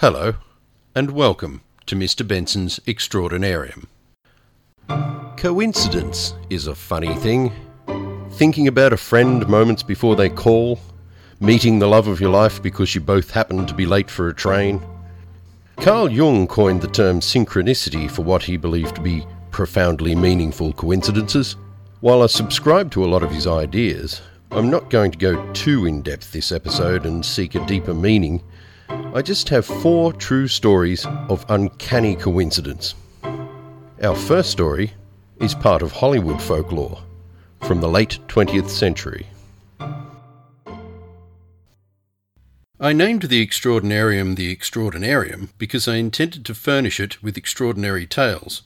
Hello, and welcome to Mr. Benson's Extraordinarium. Coincidence is a funny thing. Thinking about a friend moments before they call, meeting the love of your life because you both happen to be late for a train. Carl Jung coined the term synchronicity for what he believed to be profoundly meaningful coincidences. While I subscribe to a lot of his ideas, I'm not going to go too in depth this episode and seek a deeper meaning. I just have four true stories of uncanny coincidence. Our first story is part of Hollywood folklore from the late 20th century. I named the Extraordinarium the Extraordinarium because I intended to furnish it with extraordinary tales.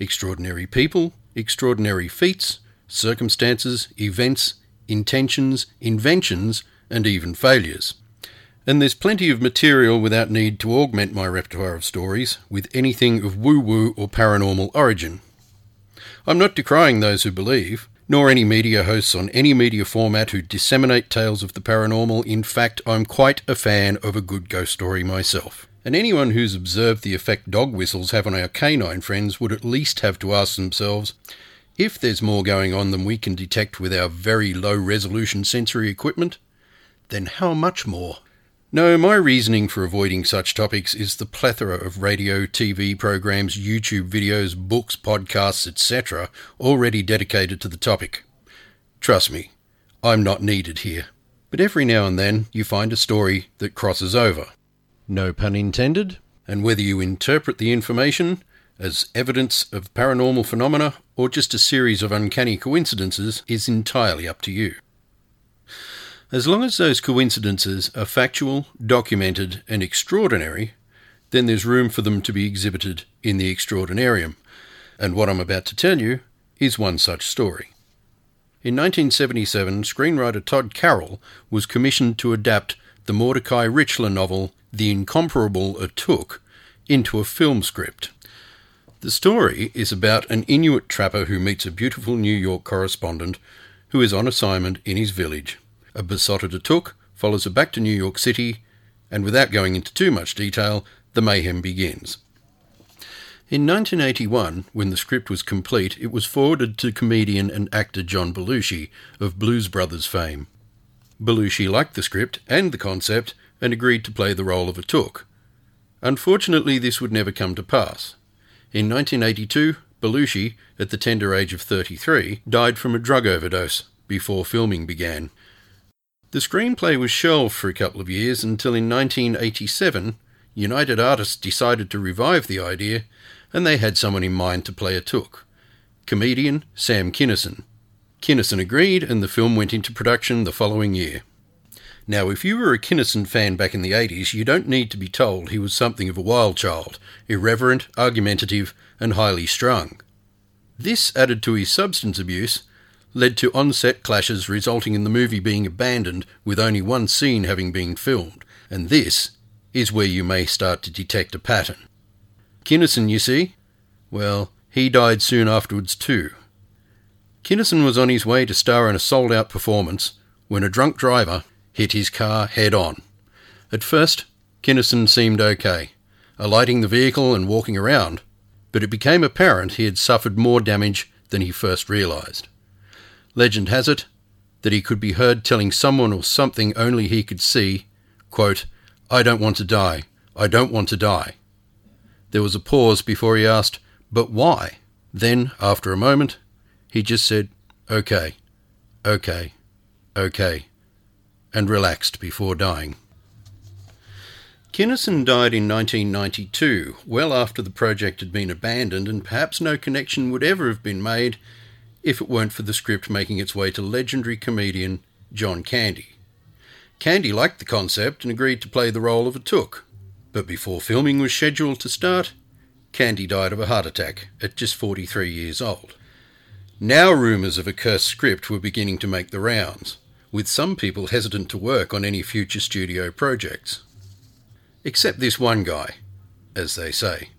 Extraordinary people, extraordinary feats, circumstances, events, intentions, inventions, and even failures. And there's plenty of material without need to augment my repertoire of stories with anything of woo woo or paranormal origin. I'm not decrying those who believe, nor any media hosts on any media format who disseminate tales of the paranormal. In fact, I'm quite a fan of a good ghost story myself. And anyone who's observed the effect dog whistles have on our canine friends would at least have to ask themselves if there's more going on than we can detect with our very low resolution sensory equipment, then how much more? No, my reasoning for avoiding such topics is the plethora of radio, TV programs, YouTube videos, books, podcasts, etc., already dedicated to the topic. Trust me, I'm not needed here. But every now and then you find a story that crosses over. No pun intended. And whether you interpret the information as evidence of paranormal phenomena or just a series of uncanny coincidences is entirely up to you. As long as those coincidences are factual, documented, and extraordinary, then there's room for them to be exhibited in the extraordinarium, and what I'm about to tell you is one such story. In 1977, screenwriter Tod Carroll was commissioned to adapt the Mordecai Richler novel The Incomparable Atuk into a film script. The story is about an Inuit trapper who meets a beautiful New York correspondent who is on assignment in his village. A besotted Atuk follows her back to New York City, and without going into too much detail, the mayhem begins. In 1981, when the script was complete, it was forwarded to comedian and actor John Belushi of Blues Brothers fame. Belushi liked the script and the concept and agreed to play the role of a Atuk. Unfortunately, this would never come to pass. In 1982, Belushi, at the tender age of 33, died from a drug overdose before filming began. The screenplay was shelved for a couple of years until in 1987, United Artists decided to revive the idea and they had someone in mind to play Atuk comedian Sam Kinison. Kinison agreed and the film went into production the following year. Now, if you were a Kinison fan back in the 80s, you don't need to be told he was something of a wild child, irreverent, argumentative, and highly strung. This, added to his substance abuse, led to on set clashes resulting in the movie being abandoned with only one scene having been filmed, and this is where you may start to detect a pattern. Kinison, you see? Well, he died soon afterwards too. Kinison was on his way to star in a sold out performance when a drunk driver hit his car head on. At first, Kinison seemed okay, alighting the vehicle and walking around, but it became apparent he had suffered more damage than he first realized. Legend has it that he could be heard telling someone or something only he could see, quote, I don't want to die. I don't want to die. There was a pause before he asked, But why? Then, after a moment, he just said, Okay, okay, okay and relaxed before dying. Kinison died in 1992, well after the project had been abandoned, and perhaps no connection would ever have been made if it weren't for the script making its way to legendary comedian John Candy. Candy liked the concept and agreed to play the role of Atuk, but before filming was scheduled to start, Candy died of a heart attack at just 43 years old. Now rumours of a cursed script were beginning to make the rounds with some people hesitant to work on any future studio projects. Except this one guy, as they say.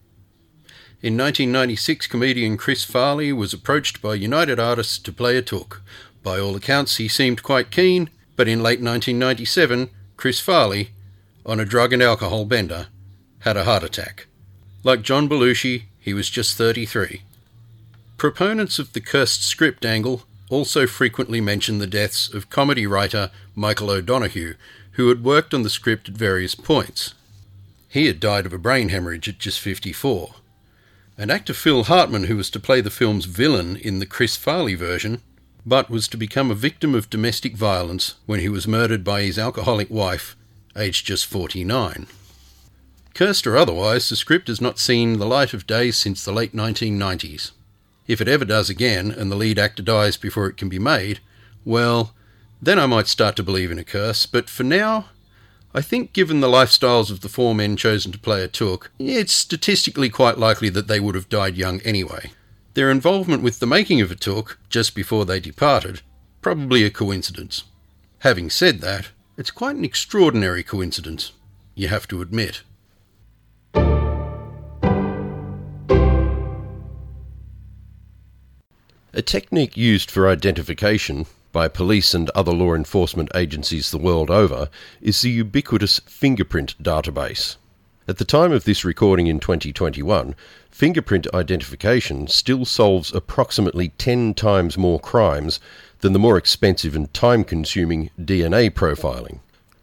In 1996, comedian Chris Farley was approached by United Artists to play Atuk. By all accounts, he seemed quite keen, but in late 1997, Chris Farley, on a drug and alcohol bender, had a heart attack. Like John Belushi, he was just 33. Proponents of the cursed script angle also frequently mention the deaths of comedy writer Michael O'Donoghue, who had worked on the script at various points. He had died of a brain hemorrhage at just 54. And actor Phil Hartman, who was to play the film's villain in the Chris Farley version, but was to become a victim of domestic violence when he was murdered by his alcoholic wife, aged just 49. Cursed or otherwise, the script has not seen the light of day since the late 1990s. If it ever does again and the lead actor dies before it can be made, well, then I might start to believe in a curse, but for now, I think given the lifestyles of the four men chosen to play Atuk, it's statistically quite likely that they would have died young anyway. Their involvement with the making of Atuk, just before they departed, probably a coincidence. Having said that, it's quite an extraordinary coincidence, you have to admit. A technique used for identification by police and other law enforcement agencies the world over is the ubiquitous fingerprint database. At the time of this recording in 2021, fingerprint identification still solves approximately 10 times more crimes than the more expensive and time consuming DNA profiling.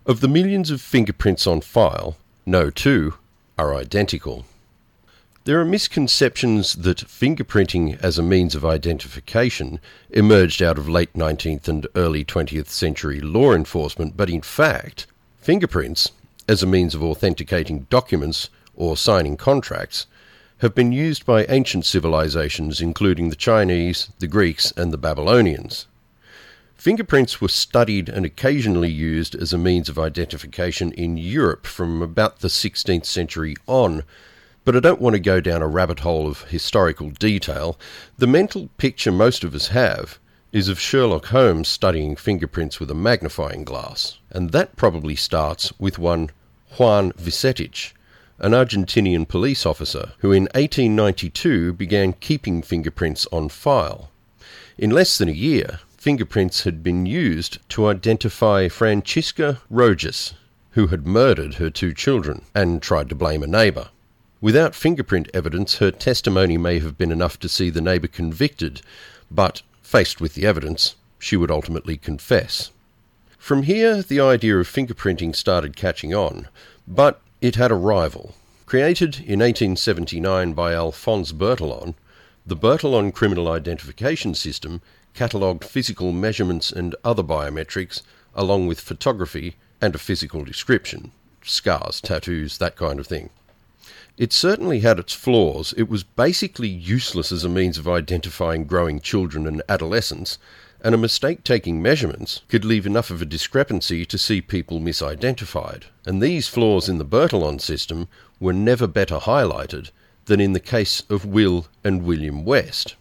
Of the millions of fingerprints on file, no two are identical. There are misconceptions that fingerprinting as a means of identification emerged out of late 19th and early 20th century law enforcement, but in fact, fingerprints as a means of authenticating documents or signing contracts have been used by ancient civilizations, including the Chinese, the Greeks, and the Babylonians. Fingerprints were studied and occasionally used as a means of identification in Europe from about the 16th century on but I don't want to go down a rabbit hole of historical detail. The mental picture most of us have is of Sherlock Holmes studying fingerprints with a magnifying glass, and that probably starts with one Juan Vucetich, an Argentinian police officer who in 1892 began keeping fingerprints on file. In less than a year, fingerprints had been used to identify Francisca Rojas, who had murdered her two children and tried to blame a neighbour. Without fingerprint evidence, her testimony may have been enough to see the neighbour convicted, but, faced with the evidence, she would ultimately confess. From here, the idea of fingerprinting started catching on, but it had a rival. Created in 1879 by Alphonse Bertillon, the Bertillon Criminal Identification System catalogued physical measurements and other biometrics, along with photography and a physical description scars, tattoos, that kind of thing. It certainly had its flaws. It was basically useless as a means of identifying growing children and adolescents, and a mistake taking measurements could leave enough of a discrepancy to see people misidentified. And these flaws in the Bertillon system were never better highlighted than in the case of Will and William West.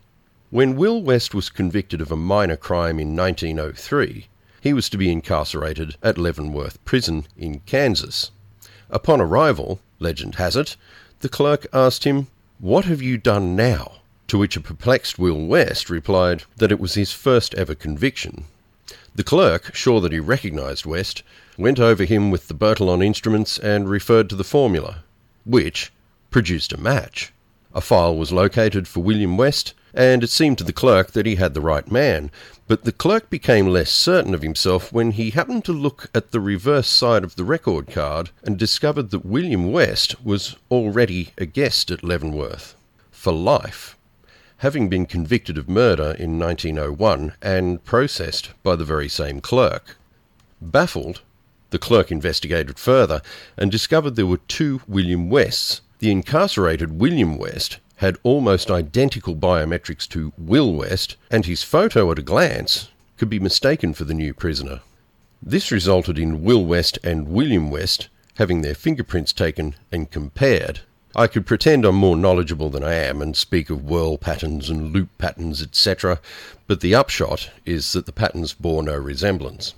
When Will West was convicted of a minor crime in 1903, he was to be incarcerated at Leavenworth Prison in Kansas. Upon arrival, legend has it, the clerk asked him, What have you done now? To which a perplexed Will West replied that it was his first ever conviction. The clerk, sure that he recognised West, went over him with the Bertillon instruments and referred to the formula, which produced a match. A file was located for William West, and it seemed to the clerk that he had the right man, but the clerk became less certain of himself when he happened to look at the reverse side of the record card and discovered that William West was already a guest at Leavenworth for life, having been convicted of murder in 1901 and processed by the very same clerk. Baffled, the clerk investigated further and discovered there were two William Wests. The incarcerated William West had almost identical biometrics to Will West, and his photo at a glance could be mistaken for the new prisoner. This resulted in Will West and William West having their fingerprints taken and compared. I could pretend I'm more knowledgeable than I am and speak of whirl patterns and loop patterns, etc., but the upshot is that the patterns bore no resemblance.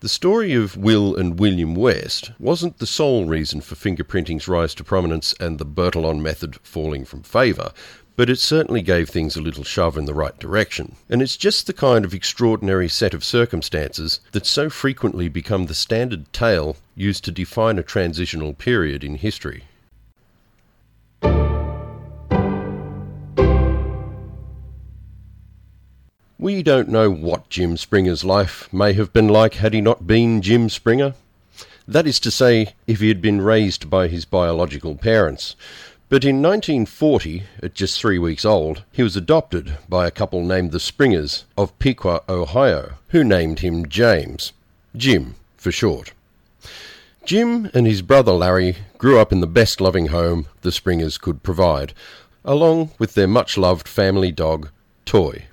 The story of Will and William West wasn't the sole reason for fingerprinting's rise to prominence and the Bertillon method falling from favour, but it certainly gave things a little shove in the right direction. And it's just the kind of extraordinary set of circumstances that so frequently become the standard tale used to define a transitional period in history. We don't know what Jim Springer's life may have been like had he not been Jim Springer. That is to say, if he had been raised by his biological parents. But in 1940, at just three weeks old, he was adopted by a couple named the Springers of Piqua, Ohio, who named him James. Jim, for short. Jim and his brother Larry grew up in the best loving home the Springers could provide, along with their much loved family dog, Toy.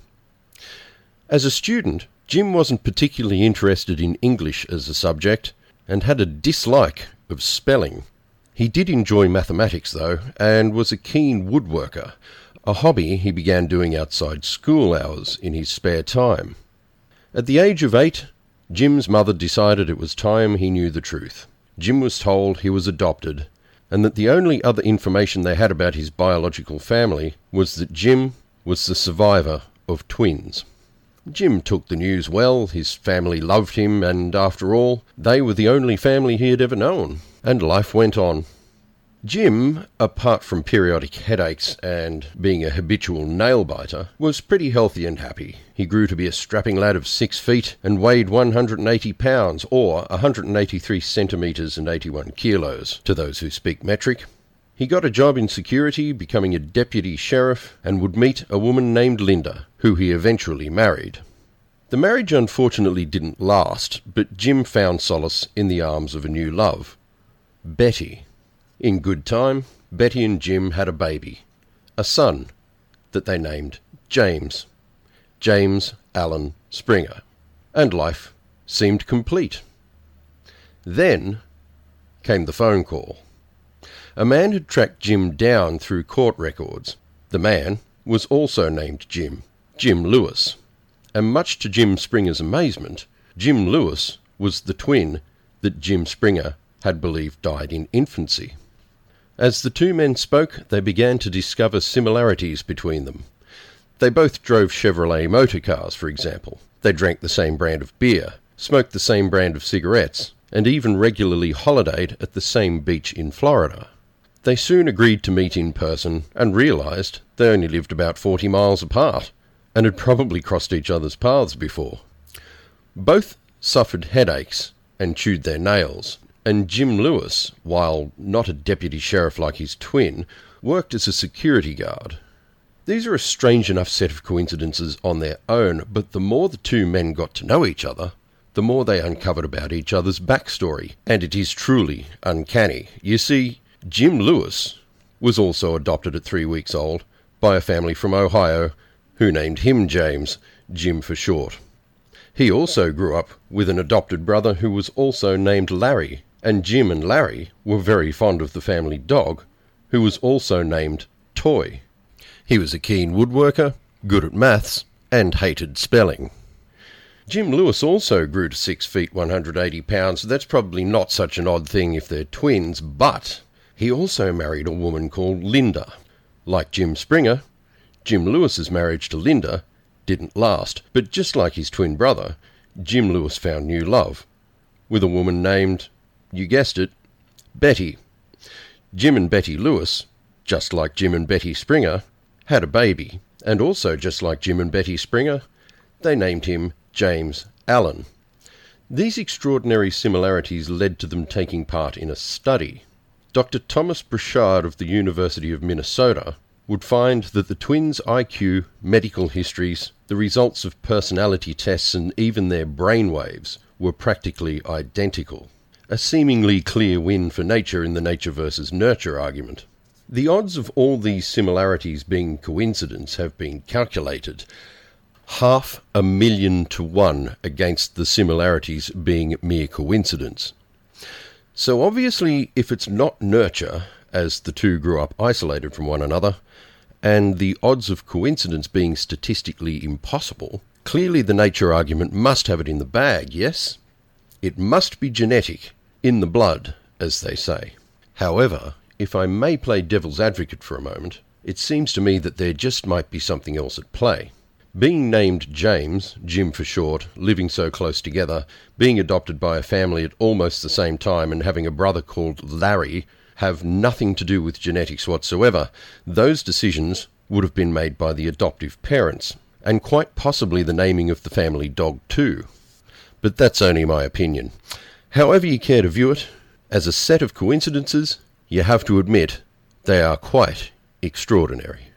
As a student, Jim wasn't particularly interested in English as a subject and had a dislike of spelling. He did enjoy mathematics, though, and was a keen woodworker, a hobby he began doing outside school hours in his spare time. At the age of eight, Jim's mother decided it was time he knew the truth. Jim was told he was adopted, and that the only other information they had about his biological family was that Jim was the survivor of twins. Jim took the news well, his family loved him, and after all, they were the only family he had ever known, and life went on. Jim, apart from periodic headaches and being a habitual nail biter, was pretty healthy and happy. He grew to be a strapping lad of six feet and weighed 180 pounds, or 183 centimetres and 81 kilos, to those who speak metric. He got a job in security, becoming a deputy sheriff, and would meet a woman named Linda, who he eventually married. The marriage unfortunately didn't last, but Jim found solace in the arms of a new love Betty. In good time, Betty and Jim had a baby, a son, that they named James. James Allen Springer. And life seemed complete. Then came the phone call. A man had tracked Jim down through court records. The man was also named Jim, Jim Lewis. And much to Jim Springer's amazement, Jim Lewis was the twin that Jim Springer had believed died in infancy. As the two men spoke, they began to discover similarities between them. They both drove Chevrolet motor cars, for example. They drank the same brand of beer, smoked the same brand of cigarettes, and even regularly holidayed at the same beach in Florida. They soon agreed to meet in person and realised they only lived about 40 miles apart and had probably crossed each other's paths before. Both suffered headaches and chewed their nails, and Jim Lewis, while not a deputy sheriff like his twin, worked as a security guard. These are a strange enough set of coincidences on their own, but the more the two men got to know each other, the more they uncovered about each other's backstory, and it is truly uncanny. You see, Jim Lewis was also adopted at three weeks old by a family from Ohio who named him James, Jim for short. He also grew up with an adopted brother who was also named Larry, and Jim and Larry were very fond of the family dog, who was also named Toy. He was a keen woodworker, good at maths, and hated spelling. Jim Lewis also grew to six feet 180 pounds, that's probably not such an odd thing if they're twins, but he also married a woman called Linda. Like Jim Springer, Jim Lewis's marriage to Linda didn't last, but just like his twin brother, Jim Lewis found new love with a woman named, you guessed it, Betty. Jim and Betty Lewis, just like Jim and Betty Springer, had a baby, and also just like Jim and Betty Springer, they named him James Allen. These extraordinary similarities led to them taking part in a study Dr. Thomas Bouchard of the University of Minnesota would find that the twins' IQ, medical histories, the results of personality tests, and even their brain waves were practically identical. A seemingly clear win for nature in the nature versus nurture argument. The odds of all these similarities being coincidence have been calculated. Half a million to one against the similarities being mere coincidence. So obviously, if it's not nurture, as the two grew up isolated from one another, and the odds of coincidence being statistically impossible, clearly the nature argument must have it in the bag, yes? It must be genetic, in the blood, as they say. However, if I may play devil's advocate for a moment, it seems to me that there just might be something else at play. Being named James, Jim for short, living so close together, being adopted by a family at almost the same time, and having a brother called Larry have nothing to do with genetics whatsoever. Those decisions would have been made by the adoptive parents, and quite possibly the naming of the family dog too. But that's only my opinion. However you care to view it, as a set of coincidences, you have to admit they are quite extraordinary.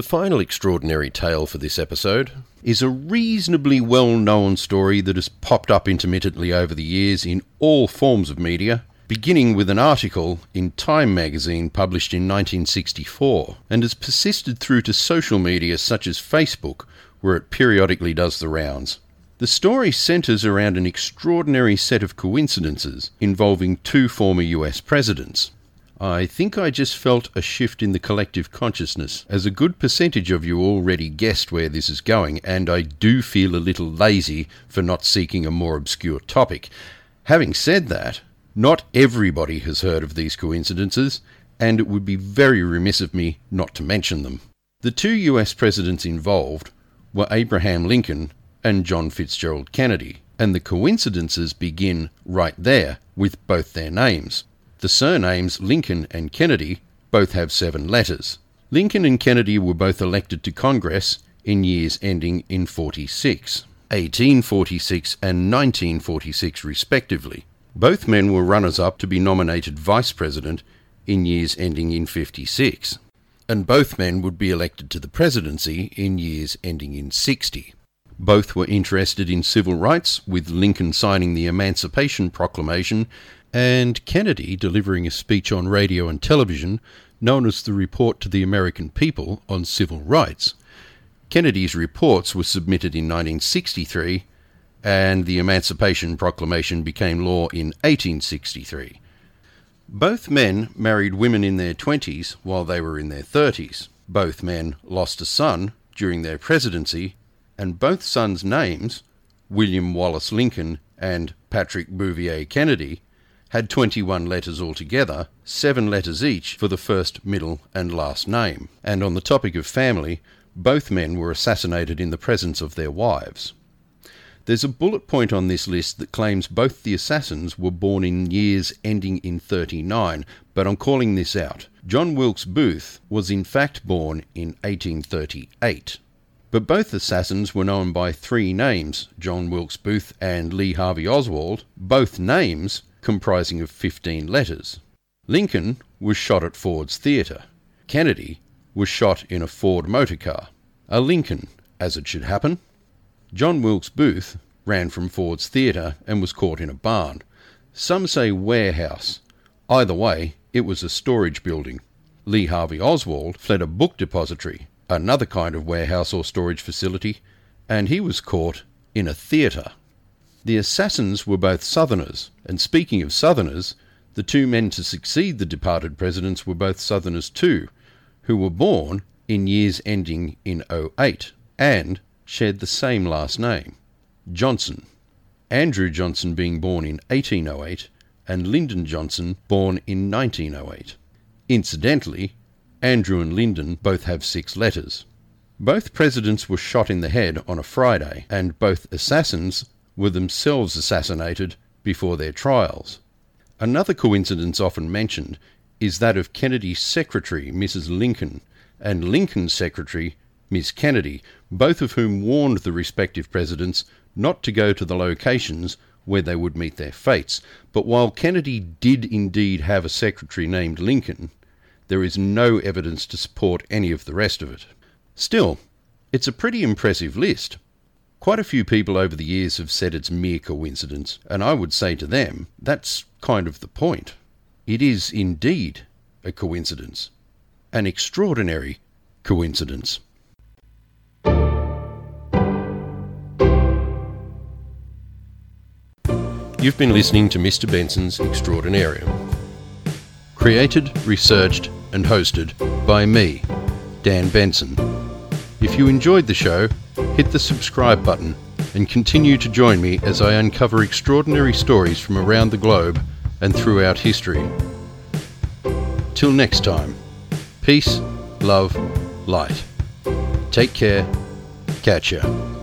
The final extraordinary tale for this episode is a reasonably well known story that has popped up intermittently over the years in all forms of media, beginning with an article in Time magazine published in 1964 and has persisted through to social media such as Facebook, where it periodically does the rounds. The story centres around an extraordinary set of coincidences involving two former US presidents. I think I just felt a shift in the collective consciousness, as a good percentage of you already guessed where this is going, and I do feel a little lazy for not seeking a more obscure topic. Having said that, not everybody has heard of these coincidences, and it would be very remiss of me not to mention them. The two US presidents involved were Abraham Lincoln and John Fitzgerald Kennedy, and the coincidences begin right there with both their names. The surnames Lincoln and Kennedy both have seven letters. Lincoln and Kennedy were both elected to Congress in years ending in 46, 1846 and 1946 respectively. Both men were runners up to be nominated vice president in years ending in 56, and both men would be elected to the presidency in years ending in 60. Both were interested in civil rights, with Lincoln signing the Emancipation Proclamation and Kennedy delivering a speech on radio and television known as the Report to the American People on Civil Rights. Kennedy's reports were submitted in 1963, and the Emancipation Proclamation became law in 1863. Both men married women in their 20s while they were in their 30s. Both men lost a son during their presidency, and both sons' names, William Wallace Lincoln and Patrick Bouvier Kennedy, had 21 letters altogether, seven letters each for the first, middle, and last name. And on the topic of family, both men were assassinated in the presence of their wives. There's a bullet point on this list that claims both the assassins were born in years ending in 39, but I'm calling this out. John Wilkes Booth was in fact born in 1838. But both assassins were known by three names John Wilkes Booth and Lee Harvey Oswald, both names comprising of 15 letters. Lincoln was shot at Ford's Theatre. Kennedy was shot in a Ford motor car. A Lincoln, as it should happen. John Wilkes Booth ran from Ford's Theatre and was caught in a barn. Some say warehouse. Either way, it was a storage building. Lee Harvey Oswald fled a book depository, another kind of warehouse or storage facility, and he was caught in a theatre. The assassins were both Southerners, and speaking of Southerners, the two men to succeed the departed presidents were both Southerners too, who were born in years ending in 08 and shared the same last name, Johnson. Andrew Johnson being born in 1808 and Lyndon Johnson born in 1908. Incidentally, Andrew and Lyndon both have six letters. Both presidents were shot in the head on a Friday, and both assassins were themselves assassinated before their trials. Another coincidence often mentioned is that of Kennedy's secretary, Mrs. Lincoln, and Lincoln's secretary, Miss Kennedy, both of whom warned the respective presidents not to go to the locations where they would meet their fates. But while Kennedy did indeed have a secretary named Lincoln, there is no evidence to support any of the rest of it. Still, it's a pretty impressive list. Quite a few people over the years have said it's mere coincidence, and I would say to them, that's kind of the point. It is indeed a coincidence. An extraordinary coincidence. You've been listening to Mr. Benson's Extraordinarium. Created, researched, and hosted by me, Dan Benson. If you enjoyed the show, hit the subscribe button and continue to join me as I uncover extraordinary stories from around the globe and throughout history. Till next time, peace, love, light. Take care. Catch ya.